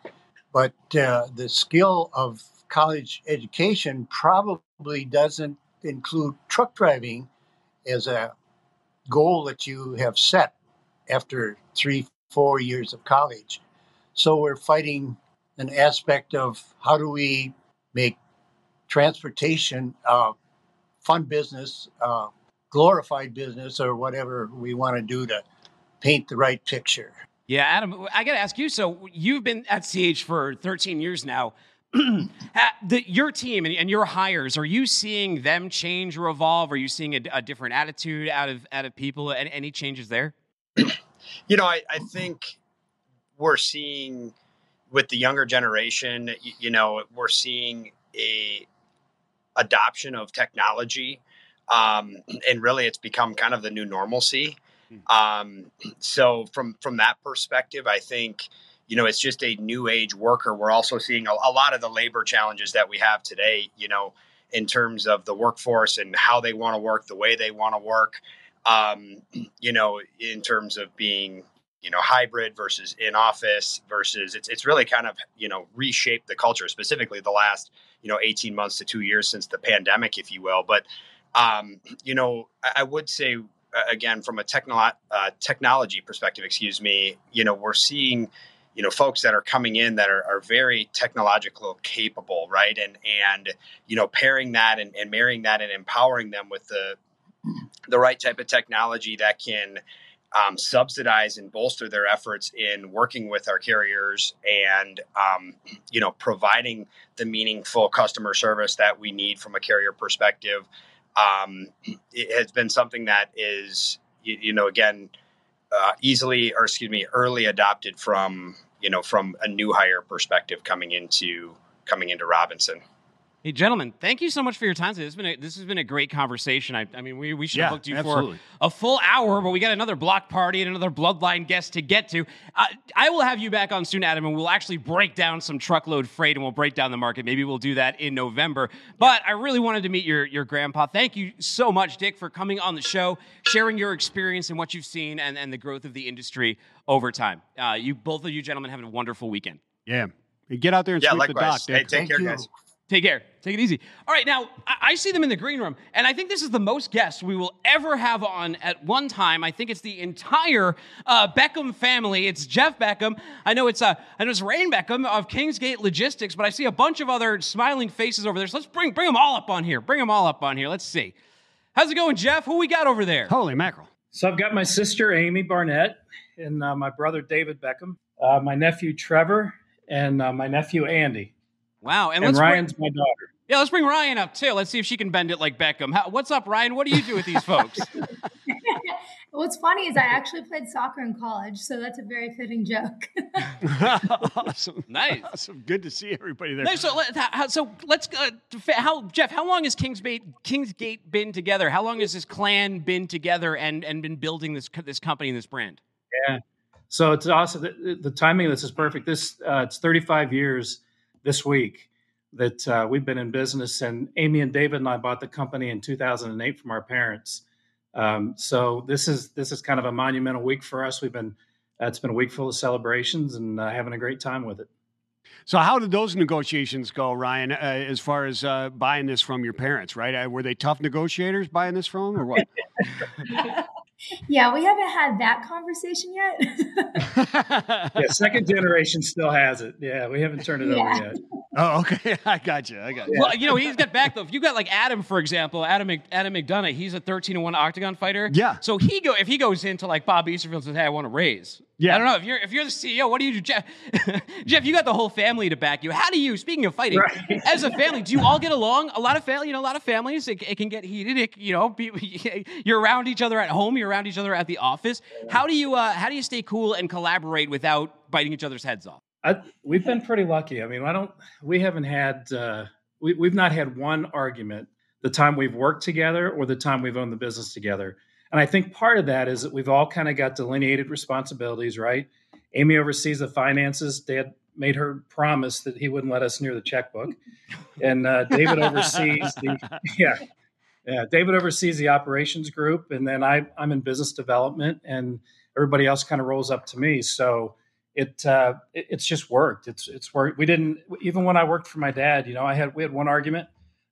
But uh, the skill of college education probably doesn't include truck driving as a goal that you have set after three, four years of college. So we're fighting an aspect of how do we make transportation uh, fun business, uh, glorified business, or whatever we want to do to paint the right picture. Yeah, Adam, I got to ask you. So you've been at CH for 13 years now. the, your team and, and, your hires, are you seeing them change or evolve? Are you seeing a, a different attitude out of out of people? Any, any changes there? You know, I, I, think we're seeing with the younger generation. You, you know, we're seeing a adoption of technology, um, and really, it's become kind of the new normalcy. Hmm. Um, so, from from that perspective, I think you know, it's just a new age worker. We're also seeing a, a, lot of the labor challenges that we have today, you know, in terms of the workforce and how they want to work, the way they want to work, um, you know, in terms of being, you know, hybrid versus in office versus it's, it's really kind of, you know, reshaped the culture, specifically the last, you know, 18 months to two years since the pandemic, if you will. But, um, you know, I, I would say, again, from a technolo- uh, technology perspective, excuse me, you know, we're seeing, you know folks that are coming in that are, are very technological capable right? And and you know pairing that and, and marrying that and empowering them with the the right type of technology that can um, subsidize and bolster their efforts in working with our carriers and um, you know providing the meaningful customer service that we need from a carrier perspective. Um, it has been something that is you, you know again uh, easily or excuse me early adopted from you know, from a new hire perspective coming into coming into Robinson. Hey, gentlemen, thank you so much for your time today. This has been a, this has been a great conversation. I, I mean, we, we should have booked you absolutely. for a full hour, but we got another block party and another bloodline guest to get to. Uh, I will have you back on soon, Adam, and we'll actually break down some truckload freight and we'll break down the market. Maybe we'll do that in November. But I really wanted to meet your, your grandpa. Thank you so much, Dick, for coming on the show, sharing your experience and what you've seen and, and the growth of the industry over time. Uh, you both of you gentlemen have a wonderful weekend. Yeah. Get out there and yeah, sweep likewise. the dock. Hey, take Thank care, you. guys. Take care. Take it easy. All right, now I see them in the green room, and I think this is the most guests we will ever have on at one time. I think it's the entire uh, Beckham family. It's Jeff Beckham. I know it's uh, I know it's Ryan Beckham of Kingsgate Logistics, but I see a bunch of other smiling faces over there. So let's bring bring them all up on here. Bring them all up on here. Let's see. How's it going, Jeff? Who we got over there? Holy mackerel! So I've got my sister Amy Barnett and uh, my brother David Beckham, uh, my nephew Trevor, and uh, my nephew Andy. Wow, and, let's Ryan's bring, my daughter. Yeah, let's bring Ryan up too. Let's see if she can bend it like Beckham. How, what's up, Ryan? What do you do with these folks? What's funny is I actually played soccer in college, so that's a very fitting joke. awesome, nice, awesome. Good to see everybody there. Nice. So, let, how, so let's uh, how Jeff. How long has Kingsgate Kingsgate been together? How long has this clan been together and and been building this this company and this brand? Yeah. So it's awesome. The, the timing of this is perfect. This uh, it's 35 years this week that uh, we've been in business, and Amy and David and I bought the company in 2008 from our parents. Um, so this is this is kind of a monumental week for us. We've been uh, it's been a week full of celebrations and uh, having a great time with it. So how did those negotiations go, Ryan? Uh, as far as uh, buying this from your parents, right? Uh, were they tough negotiators buying this from, or what? yeah, we haven't had that conversation yet. yeah, second generation still has it. Yeah, we haven't turned it yeah. over yet. Oh, okay. I got you. I got you. Well, you know, he's got back though. If you got like Adam, for example, Adam Adam McDonough, he's a 13 and 1 octagon fighter. Yeah. So he go if he goes into like Bob Easterfield says, Hey, I want to raise. Yeah. I don't know. If you're if you're the CEO, what do you do, Jeff? Jeff, you got the whole family to back you. How do you, speaking of fighting, right. as a family, do you all get along? A lot of family, you know, a lot of families, it, it can get heated. It, you know, be, you're around each other at home, you're around each other at the office. How do you uh, how do you stay cool and collaborate without biting each other's heads off? I, we've been pretty lucky. I mean, I don't. We haven't had. Uh, we, we've not had one argument the time we've worked together or the time we've owned the business together. And I think part of that is that we've all kind of got delineated responsibilities, right? Amy oversees the finances. Dad made her promise that he wouldn't let us near the checkbook, and uh, David oversees the yeah, yeah. David oversees the operations group, and then I I'm in business development, and everybody else kind of rolls up to me. So it, uh, it, it's just worked. It's it's worked. We didn't even when I worked for my dad. You know, I had we had one argument.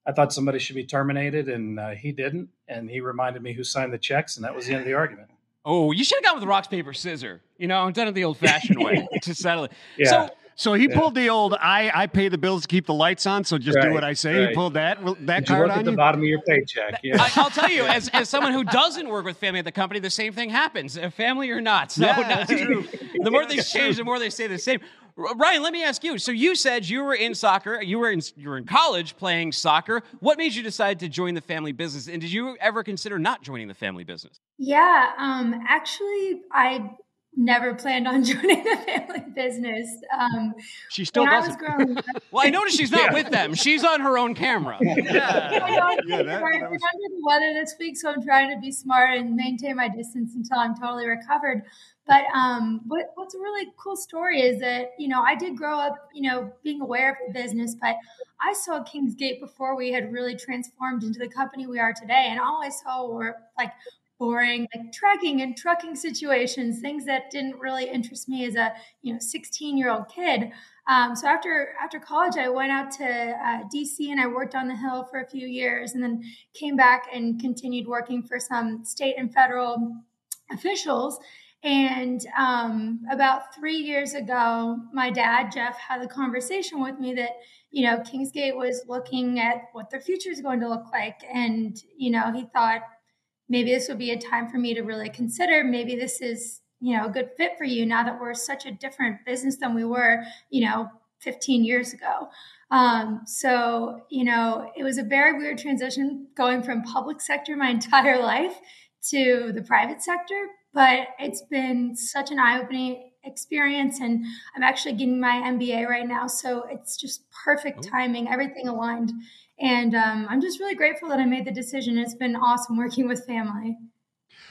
I thought somebody should be terminated, and uh, he didn't. And he reminded me who signed the checks, and that was the end of the argument. Oh, you should have gone with rocks paper scissor. You know, done it the old fashioned way to settle it. Yeah. So so he pulled the old I I pay the bills to keep the lights on, so just right, do what I say. Right. He pulled that that Did card you work on at the you? bottom of your paycheck. Yeah. I, will tell you, as, as someone who doesn't work with family at the company, the same thing happens, family or not. So Yeah, not- true. the more things change, the more they stay the same. Ryan, let me ask you. So you said you were in soccer, you were in you were in college playing soccer. What made you decide to join the family business? And did you ever consider not joining the family business? yeah, um, actually, I never planned on joining the family business. Um, She still when I was doesn't. up, Well, I noticed she's not with them. She's on her own camera. I know, Yeah, that- I've that was- under the weather this week, so I'm trying to be smart and maintain my distance until I'm totally recovered. But um, what, what's a really cool story is that you know I did grow up, you know, being aware of the business, but I saw Kingsgate before we had really transformed into the company we are today, and all I saw were like boring like trekking and trucking situations things that didn't really interest me as a you know 16 year old kid. Um, so after after college i went out to uh, dc and i worked on the hill for a few years and then came back and continued working for some state and federal officials. And um, about three years ago my dad jeff had a conversation with me that you know kingsgate was looking at what their future is going to look like. And you know he thought maybe this would be a time for me to really consider maybe this is you know a good fit for you now that we're such a different business than we were you know 15 years ago. Um, so you know it was a very weird transition going from public sector my entire life to the private sector but it's been such an eye-opening experience and i'm actually getting my mba right now so it's just perfect timing everything aligned and um, I'm just really grateful that I made the decision. It's been awesome working with family.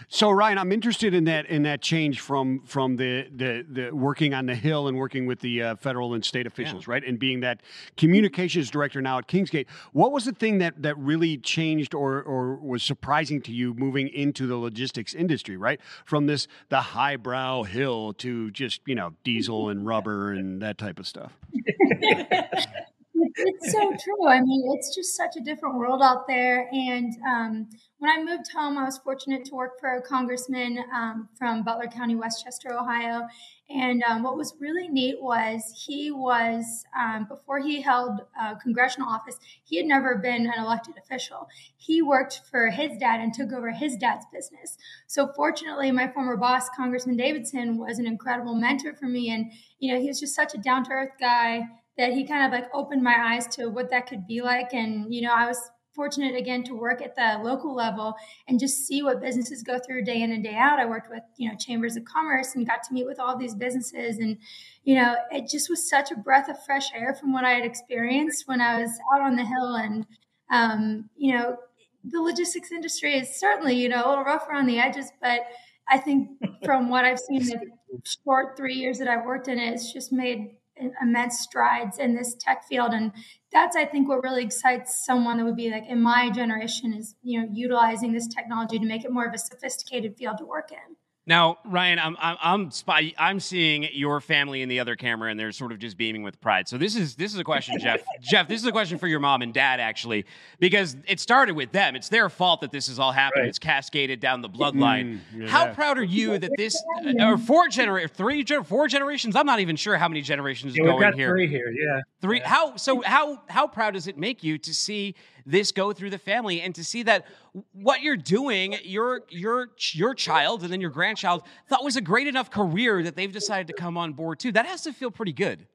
So Ryan, I'm interested in that in that change from from the the, the working on the hill and working with the uh, federal and state officials, right? And being that communications director now at Kingsgate. What was the thing that that really changed or or was surprising to you moving into the logistics industry, right? From this the highbrow hill to just, you know, diesel and rubber and that type of stuff. it's so true. I mean, it's just such a different world out there. And um, when I moved home, I was fortunate to work for a congressman um, from Butler County, Westchester, Ohio. And um, what was really neat was he was, um, before he held congressional office, he had never been an elected official. He worked for his dad and took over his dad's business. So, fortunately, my former boss, Congressman Davidson, was an incredible mentor for me. And, you know, he was just such a down to earth guy that he kind of like opened my eyes to what that could be like. And, you know, I was fortunate again to work at the local level and just see what businesses go through day in and day out. I worked with, you know, chambers of commerce and got to meet with all these businesses. And, you know, it just was such a breath of fresh air from what I had experienced when I was out on the hill. And, um, you know, the logistics industry is certainly, you know, a little rough around the edges, but I think from what I've seen the short three years that I've worked in it, it's just made immense strides in this tech field. And that's i think what really excites someone that would be like in my generation is you know utilizing this technology to make it more of a sophisticated field to work in now, Ryan, I'm I'm I'm, spy, I'm seeing your family in the other camera, and they're sort of just beaming with pride. So this is this is a question, Jeff. Jeff, this is a question for your mom and dad, actually, because it started with them. It's their fault that this has all happened. Right. It's cascaded down the bloodline. Mm, yeah. How proud are you that this, uh, or four gener, three, four generations? I'm not even sure how many generations yeah, going here. Three here, yeah. Three. Yeah. How so? How how proud does it make you to see this go through the family and to see that what you're doing, your your your child and then your grandchild thought was a great enough career that they've decided to come on board too. That has to feel pretty good.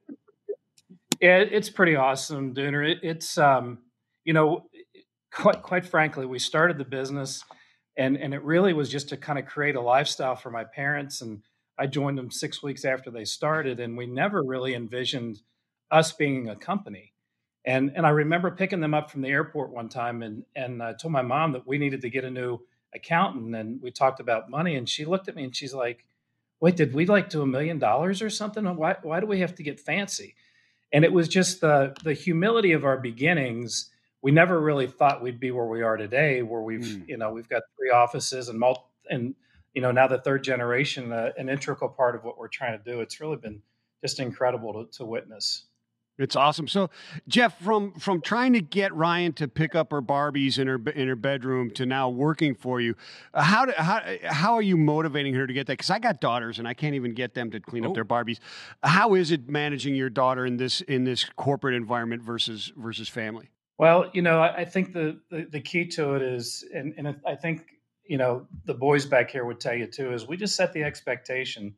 Yeah, it's pretty awesome, Dooner. It, it's um, you know, quite quite frankly, we started the business and and it really was just to kind of create a lifestyle for my parents and I joined them 6 weeks after they started and we never really envisioned us being a company. And and I remember picking them up from the airport one time and and I told my mom that we needed to get a new accountant and we talked about money and she looked at me and she's like, "Wait, did we like do a million dollars or something? Why why do we have to get fancy?" And it was just the the humility of our beginnings. We never really thought we'd be where we are today, where we've mm. you know we've got three offices and multi, and you know now the third generation, uh, an integral part of what we're trying to do. It's really been just incredible to, to witness. It's awesome. So, Jeff, from from trying to get Ryan to pick up her Barbies in her in her bedroom to now working for you, uh, how do, how how are you motivating her to get that? Because I got daughters and I can't even get them to clean oh. up their Barbies. How is it managing your daughter in this in this corporate environment versus versus family? Well, you know, I think the the, the key to it is, and and I think you know the boys back here would tell you too, is we just set the expectation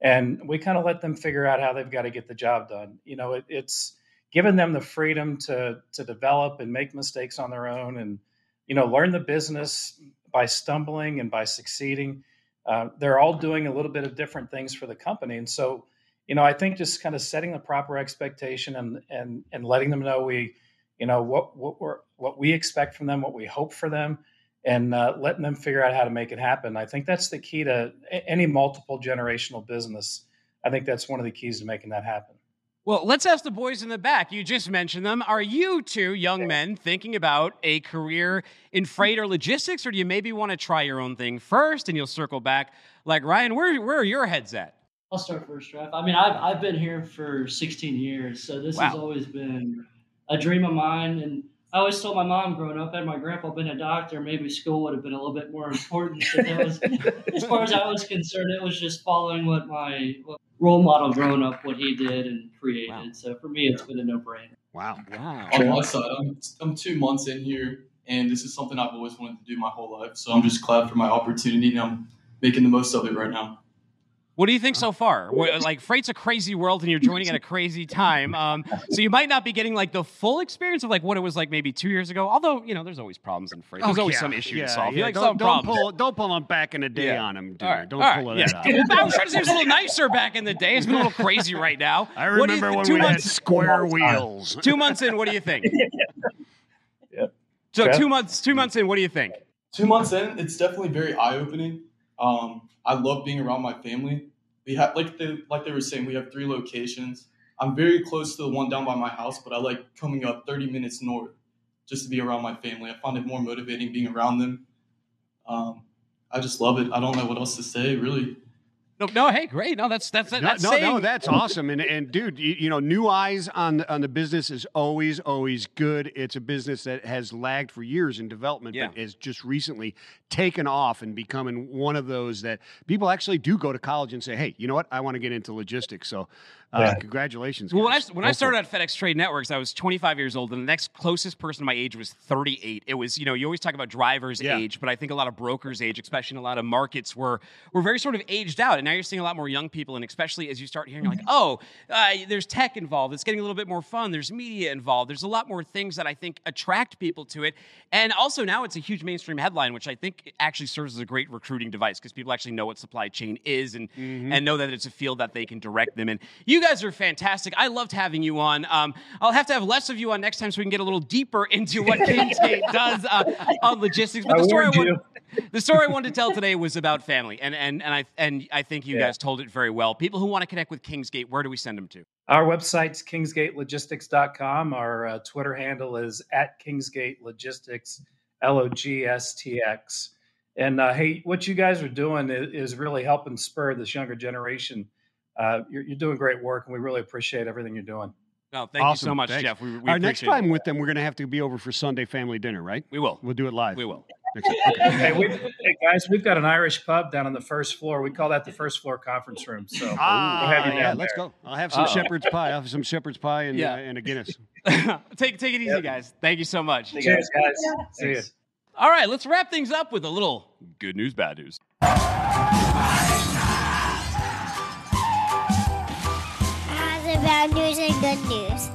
and we kind of let them figure out how they've got to get the job done. You know, it, it's giving them the freedom to to develop and make mistakes on their own, and you know, learn the business by stumbling and by succeeding. Uh, they're all doing a little bit of different things for the company, and so you know, I think just kind of setting the proper expectation and and and letting them know we, you know, what what we're what we expect from them, what we hope for them, and uh, letting them figure out how to make it happen. I think that's the key to any multiple generational business. I think that's one of the keys to making that happen. Well, let's ask the boys in the back. You just mentioned them. Are you two young men thinking about a career in freight or logistics, or do you maybe want to try your own thing first and you'll circle back? Like Ryan, where where are your heads at? I'll start first, Jeff. I mean, I've I've been here for 16 years, so this wow. has always been a dream of mine, and I always told my mom growing up, had my grandpa been a doctor, maybe school would have been a little bit more important. But that was, as far as I was concerned, it was just following what my what role model growing up, what he did and created. Wow. So for me, it's been a no brainer. Wow. Wow. On my side, I'm, I'm two months in here, and this is something I've always wanted to do my whole life. So I'm just glad for my opportunity, and I'm making the most of it right now. What do you think so far? Like freight's a crazy world, and you're joining at a crazy time. Um, so you might not be getting like the full experience of like what it was like maybe two years ago. Although you know, there's always problems in freight. There's oh, always yeah, some issue yeah, to solve. Yeah. Like don't, don't pull don't pull on back in the day on him. Dude. Right. Don't pull it yeah. out. I was trying to say a little nicer back in the day. It's been a little crazy right now. I remember when we months, had square wheels. Two months in, what do you think? yeah. So two months two months in, what do you think? Two months in, it's definitely very eye opening. Um, I love being around my family we have like they like they were saying we have three locations i'm very close to the one down by my house but i like coming up 30 minutes north just to be around my family i find it more motivating being around them um, i just love it i don't know what else to say really No, no, hey, great. No, that's that's No, that's no, saying, no, that's awesome. And and dude, you, you know, new eyes on the, on the business is always always good. It's a business that has lagged for years in development, but Yeah. is just recently taken off and becoming one of those that people actually do go to college and say, hey, you know what, I want to get into logistics. So, uh, Yeah. congratulations. Well, when I when I started at FedEx Trade Networks, I was 25 years old, and the next closest person my age was 38. It was, you know, you always talk about drivers' Yeah. age, but I think a lot of brokers' age, especially in a lot of markets, were were very sort of aged out. And now you're seeing a lot more young people, and especially as you start hearing like, oh, uh, there's tech involved. It's getting a little bit more fun. There's media involved. There's a lot more things that I think attract people to it. And also now it's a huge mainstream headline, which I think actually serves as a great recruiting device because people actually know what supply chain is and Mm-hmm. and know that it's a field that they can direct them in. You guys are fantastic. I loved having you on. Um, I'll have to have less of you on next time so we can get a little deeper into what Kingsgate does uh, on logistics. But the story, I warned want, the story I wanted to tell today was about family, and and and I and I think you Yeah. guys told it very well. People who want to connect with Kingsgate, where do we send them to? Our website's kingsgatelogistics.com. Our uh, Twitter handle is at kingsgatelogistics, L O G S T X. And uh, hey, what you guys are doing is, is really helping spur this younger generation. Uh, you're, you're doing great work, and we really appreciate everything you're doing. No, thank Awesome. you so much, Thanks. Jeff. We, we Our next appreciate it. time with them, we're going to have to be over for Sunday family dinner, right? We will. We'll do it live. We will. Excellent. Okay. Hey, we, hey guys, we've got an Irish pub down on the first floor. We call that the first floor conference room. So Ah, we'll have you yeah, down let's go. I'll have some Uh-oh. shepherd's pie. I'll have some shepherd's pie and, Yeah. uh, and a Guinness. take take it easy, Yep. guys. Thank you so much. Cheers, guys. See you. All right, let's wrap things up with a little good news, bad news. How's the bad news and good news?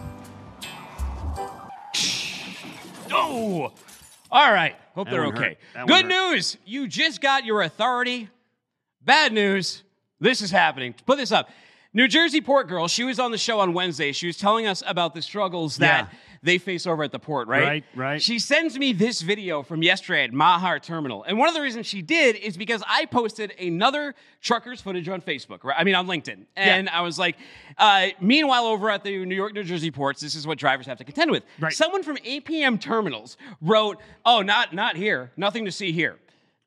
Oh, all right. Hope That they're okay. Good news. You just got your authority. Bad news. This is happening. Put this up. New Jersey port girl. She was on the show on Wednesday. She was telling us about the struggles that Yeah. they face over at the port. Right. Right, right. She sends me this video from yesterday at Maher Terminal, and one of the reasons she did is because I posted another truckers footage on Facebook. Right. I mean on LinkedIn, and I was like, uh, meanwhile over at the New York, New Jersey ports, this is what drivers have to contend with. Right. Someone from APM Terminals wrote, "Oh, not not here. Nothing to see here."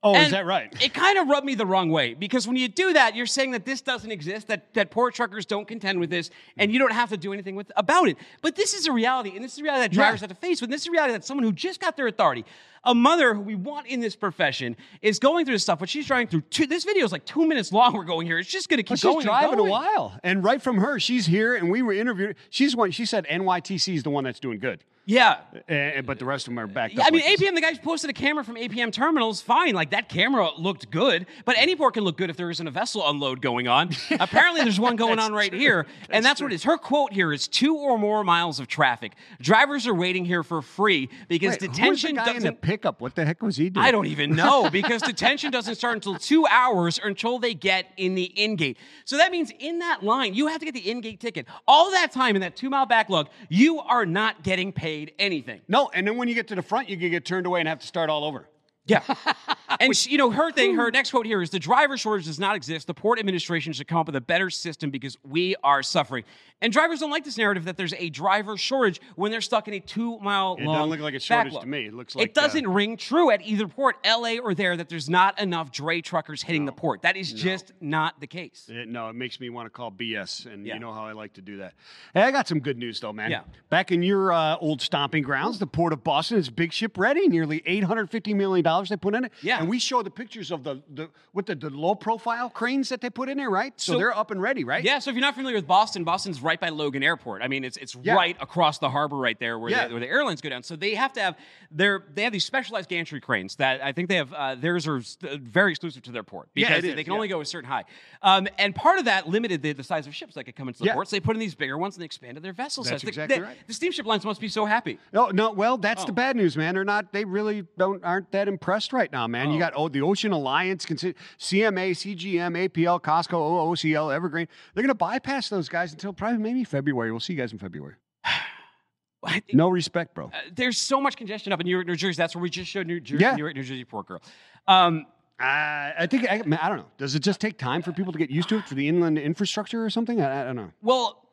Oh, is that right? It kind of rubbed me the wrong way because when you do that, you're saying that this doesn't exist, that that poor truckers don't contend with this, and mm. you don't have to do anything with about it. But this is a reality, and this is a reality that drivers have to face with. This is a reality that someone who just got their authority, a mother who we want in this profession, is going through this stuff. But she's driving through. Two, this video is like two minutes long. We're going here. It's just going to keep But going. she's and driving a while, and right from her, she's here, and we were interviewed. She's one. She said NYTC is the one that's doing good, Yeah. uh, but the rest of them are backed Yeah, up. I mean, like this. APM, the guy who posted a camera from APM terminals, fine. Like that camera looked good, but any port can look good if there isn't a vessel unload going on. Apparently, there's one going on right here, and that's what it is. Her quote here is two or more miles of traffic. Drivers are waiting here for free because Wait, who was the detention guy in the doesn't. Pickup? What the heck was he doing? I don't even know because detention doesn't start until two hours or until they get in the in gate. So that means in that line, you have to get the in gate ticket. All that time in that two mile backlog, you are not getting paid anything. No, and then when you get to the front, you can get turned away and have to start all over. Yeah. and she, you know, her thing, her next quote here is the driver shortage does not exist. The port administration should come up with a better system because we are suffering. And drivers don't like this narrative that there's a driver shortage when they're stuck in a two mile long. It doesn't look like a shortage backlog. to me. It looks like it doesn't ring true at either port, LA or there, that there's not enough dray truckers hitting the port. That is just not the case. It, no, it makes me want to call BS, and Yeah. you know how I like to do that. Hey, I got some good news though, man. Yeah. Back in your uh, old stomping grounds, the port of Boston is big ship ready. Nearly eight hundred fifty million dollars they put in it. Yeah. and we show the pictures of the the with the, the low profile cranes that they put in there, right? So, So- they're up and ready, right? Yeah, so if you're not familiar with Boston, Boston's right by Logan Airport. I mean, it's it's Yeah. right across the harbor right there where, Yeah. the, where the airlines go down. So they have to have their they have these specialized gantry cranes that I think they have uh, theirs are uh, very exclusive to their port because it they, is, they can yeah. only go a certain high. Um, and part of that limited the, the size of ships that could come into the Yeah. port. So they put in these bigger ones and they expanded their vessel That's size. The- exactly right. The steamship lines must be so happy. No, no. Well, that's Oh. the bad news, man. They're not. They really don't aren't that impressed right now, man. You Oh. got oh, the Ocean Alliance, CMA, CGM, APL, COSCO, OOCL, Evergreen. They're going to bypass those guys until probably maybe February. We'll see you guys in February. Think- No respect, bro. uh, there's so much congestion up in New York, New Jersey. That's where we just showed New Jersey, Yeah. New York, New Jersey port girl. Um, Uh, I think I, I don't know. Does it just take time for people to get used to it for the inland infrastructure or something? I, I don't know. Well,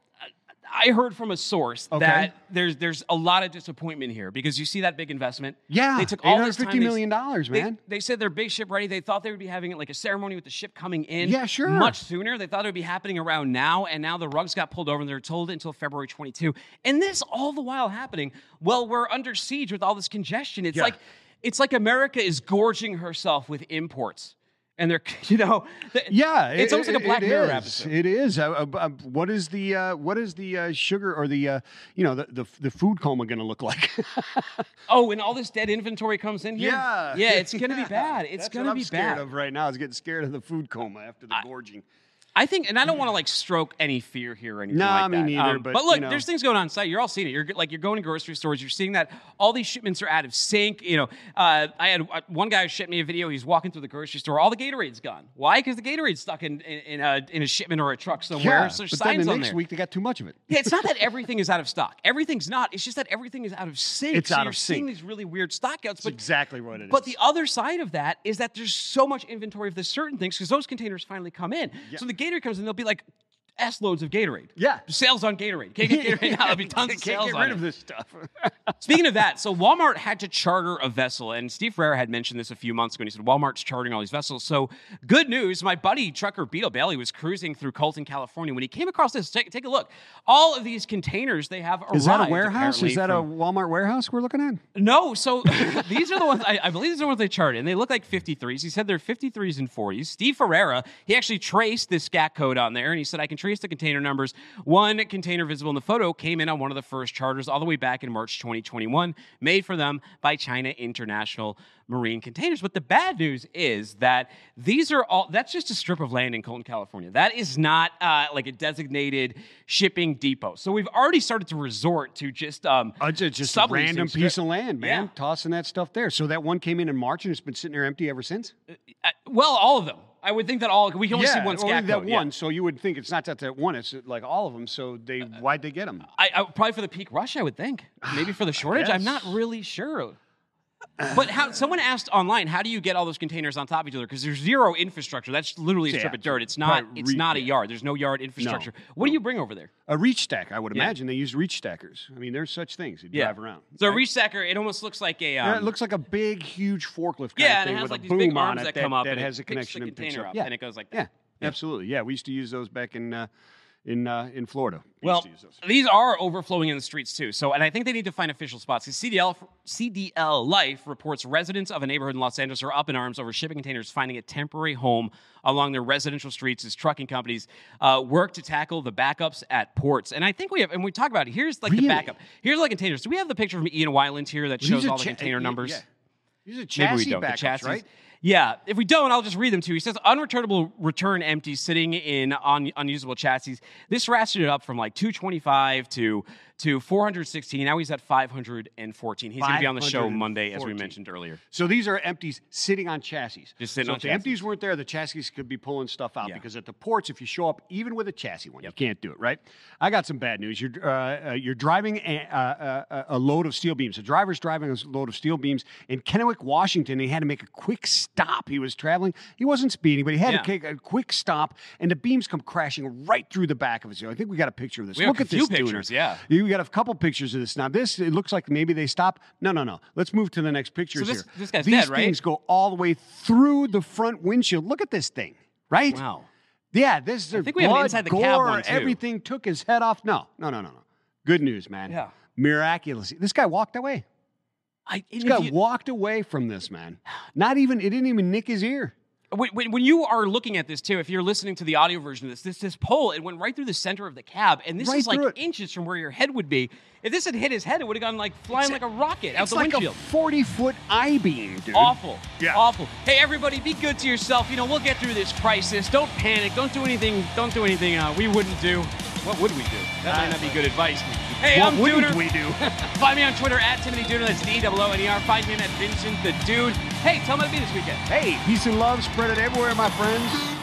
I heard from a source Okay. that there's there's a lot of disappointment here because you see that big investment. Yeah, they took all this time. $850 They- million dollars, they- man. They, said they're big ship ready. They thought they would be having it like a ceremony with the ship coming in. Yeah, sure. Much sooner. They thought it would be happening around now, and now the rugs got pulled over, and they're told until February 22. And this all the while happening. Well, we're under siege with all this congestion. It's Yeah. like it's like America is gorging herself with imports. And they're, you know, Yeah, it's it- almost like a Black Mirror is. episode. It is. Uh, uh, uh, what is the uh, what is the uh, sugar or the uh, you know the, the the food coma going to look like? Oh, and all this dead inventory comes in here. yeah, yeah, it's gonna Yeah. be bad. It's That's gonna what I'm be scared bad. of right now. Is getting scared of the food coma after the gorging. I think, and I don't want to like stroke any fear here or anything Nah, like me that. Um, neither, but, look, you know. there's things going on site. You're all seeing it. You're like you're going to grocery stores. You're seeing that all these shipments are out of sync. You know, uh, I had uh, one guy who sent me a video. He's walking through the grocery store. All the Gatorade's gone. Why? Because the Gatorade's stuck in in, in, a, in a shipment or a truck somewhere. Yeah, so there's but then signs the on next there. week they got too much of it. Yeah, it's not that everything is out of stock. Everything's not. It's just that everything is out of sync. It's so out you're of seeing sync. these really weird stockouts. That's But exactly what it is. but the other side of that is that there's so much inventory of the certain things because those containers finally come in. Yeah. So the Gatorade comes in, they'll be like S loads of Gatorade. Yeah. Sales on Gatorade. Can't get Gatorade now. There'll be tons of Can't sales get on rid of this stuff. Speaking of that, so Walmart had to charter a vessel, and Steve Ferreira had mentioned this a few months ago. And he said Walmart's chartering all these vessels. So good news. My buddy trucker Beetle Bailey was cruising through Colton, California, when he came across this. Take, take a look. All of these containers they have arrived. Is that a warehouse? Is that from- a Walmart warehouse we're looking at? no, so these are the ones I, I believe these are the ones they charted, and they look like 53s. He said they're 53s and 40s. Steve Ferreira, he actually traced this SCAC code on there, and he said I can the container numbers. One container visible in the photo came in on one of the first charters all the way back in March 2021, made for them by China International Marine Containers. But the bad news is that these are all that's just a strip of land in Colton, California. That is not uh, like a designated shipping depot. So we've already started to resort to just um, Uh, ju- just a random piece of land, man. Yeah. Tossing that stuff there. So that one came in in March and it's been sitting there empty ever since. Uh, well, all of them. I would think that all we can only see one only that code. yeah. one. So you would think it's not that that one. It's like all of them. So they uh, why'd they get them? I, I probably for the peak rush, I would think. Maybe for the shortage, I'm not really sure. But how? Someone asked online, how do you get all those containers on top of each other? Because there's zero infrastructure. That's literally a Yeah, strip of dirt. It's not. probably It's re- not a yeah. yard. There's no yard infrastructure. What do you bring over there? A reach stack, I would Yeah. imagine. They use reach stackers. I mean, there's such things. You Yeah. drive around. So a reach stacker, it almost looks like a. Um, Yeah, it looks like a big, huge forklift kind yeah, of and thing it has with like a these boom big on arms it that come up that and has it a picks connection the and picks container up. up, Yeah. and it goes like that. yeah, that. absolutely. Yeah, we used to use those back in uh, in uh, in Florida. Well, used to use those. these are overflowing in the streets too. So, and I think they need to find official spots. 'Cause CDL CDL Life reports residents of a neighborhood in Los Angeles are up in arms over shipping containers finding a temporary home along their residential streets as trucking companies uh, work to tackle the backups at ports. And I think we have, and we talk about it. Here's like the backup. Here's like containers. Do we have the picture from Ian Wyland here that shows all the cha- container numbers? yeah. These are Maybe we don't. The backups, chassis, right? Yeah. If we don't, I'll just read them to you. He says unreturnable return empty sitting in un- unusable chassis. This ratcheted up from like 225 to to 416. Now he's at 514. He's going to be on the show Monday, as we mentioned earlier. So these are empties sitting on chassis. Just sitting so on if the empties weren't there, the chassis could be pulling stuff out Yeah. because at the ports, if you show up even with a chassis one, you can't do it, right? I got some bad news. You're uh, uh, you're driving a, uh, uh, a load of steel beams. The driver's driving a load of steel beams in Kennewick, Washington. He had to make a quick stop. He was traveling. He wasn't speeding, but he had Yeah. to take a quick stop, and the beams come crashing right through the back of his. I think we got a picture of this. We have Look a at few this pictures, yeah. You got a couple pictures of this. Now this it looks like maybe they stop. No, no, no. Let's move to the next pictures this- here. this guy's These dead, right? things go all the way through the front windshield. Look at this thing, right? Wow. Yeah, this is I think we have blood, inside the gore, cab one, too. Everything took his head off. No, no, no, no, no. Good news, man. Yeah. Miraculously, this guy walked away. I, This guy you- walked away from this man. Not even. It didn't even nick his ear. when, when, when you are looking at this too, if you're listening to the audio version of this, this this pole it went right through the center of the cab, and this Right is like it. inches from where your head would be. If this had hit his head, it would have gone like flying like a rocket out It's the like windshield. a forty-foot I beam, dude. Awful. Yeah. Awful. Hey, everybody, be good to yourself. You know, we'll get through this crisis. Don't panic. Don't do anything. Don't do anything uh, we wouldn't do. What would we do? That might not be good advice. Hey, What I'm wouldn't Dooner. we do? Find me on Twitter at Timothy Dooner. That's D O O N E R. Find him at Vincent the Dude. Hey, tell me to be this weekend. Hey, peace and love, spread it everywhere, my friends.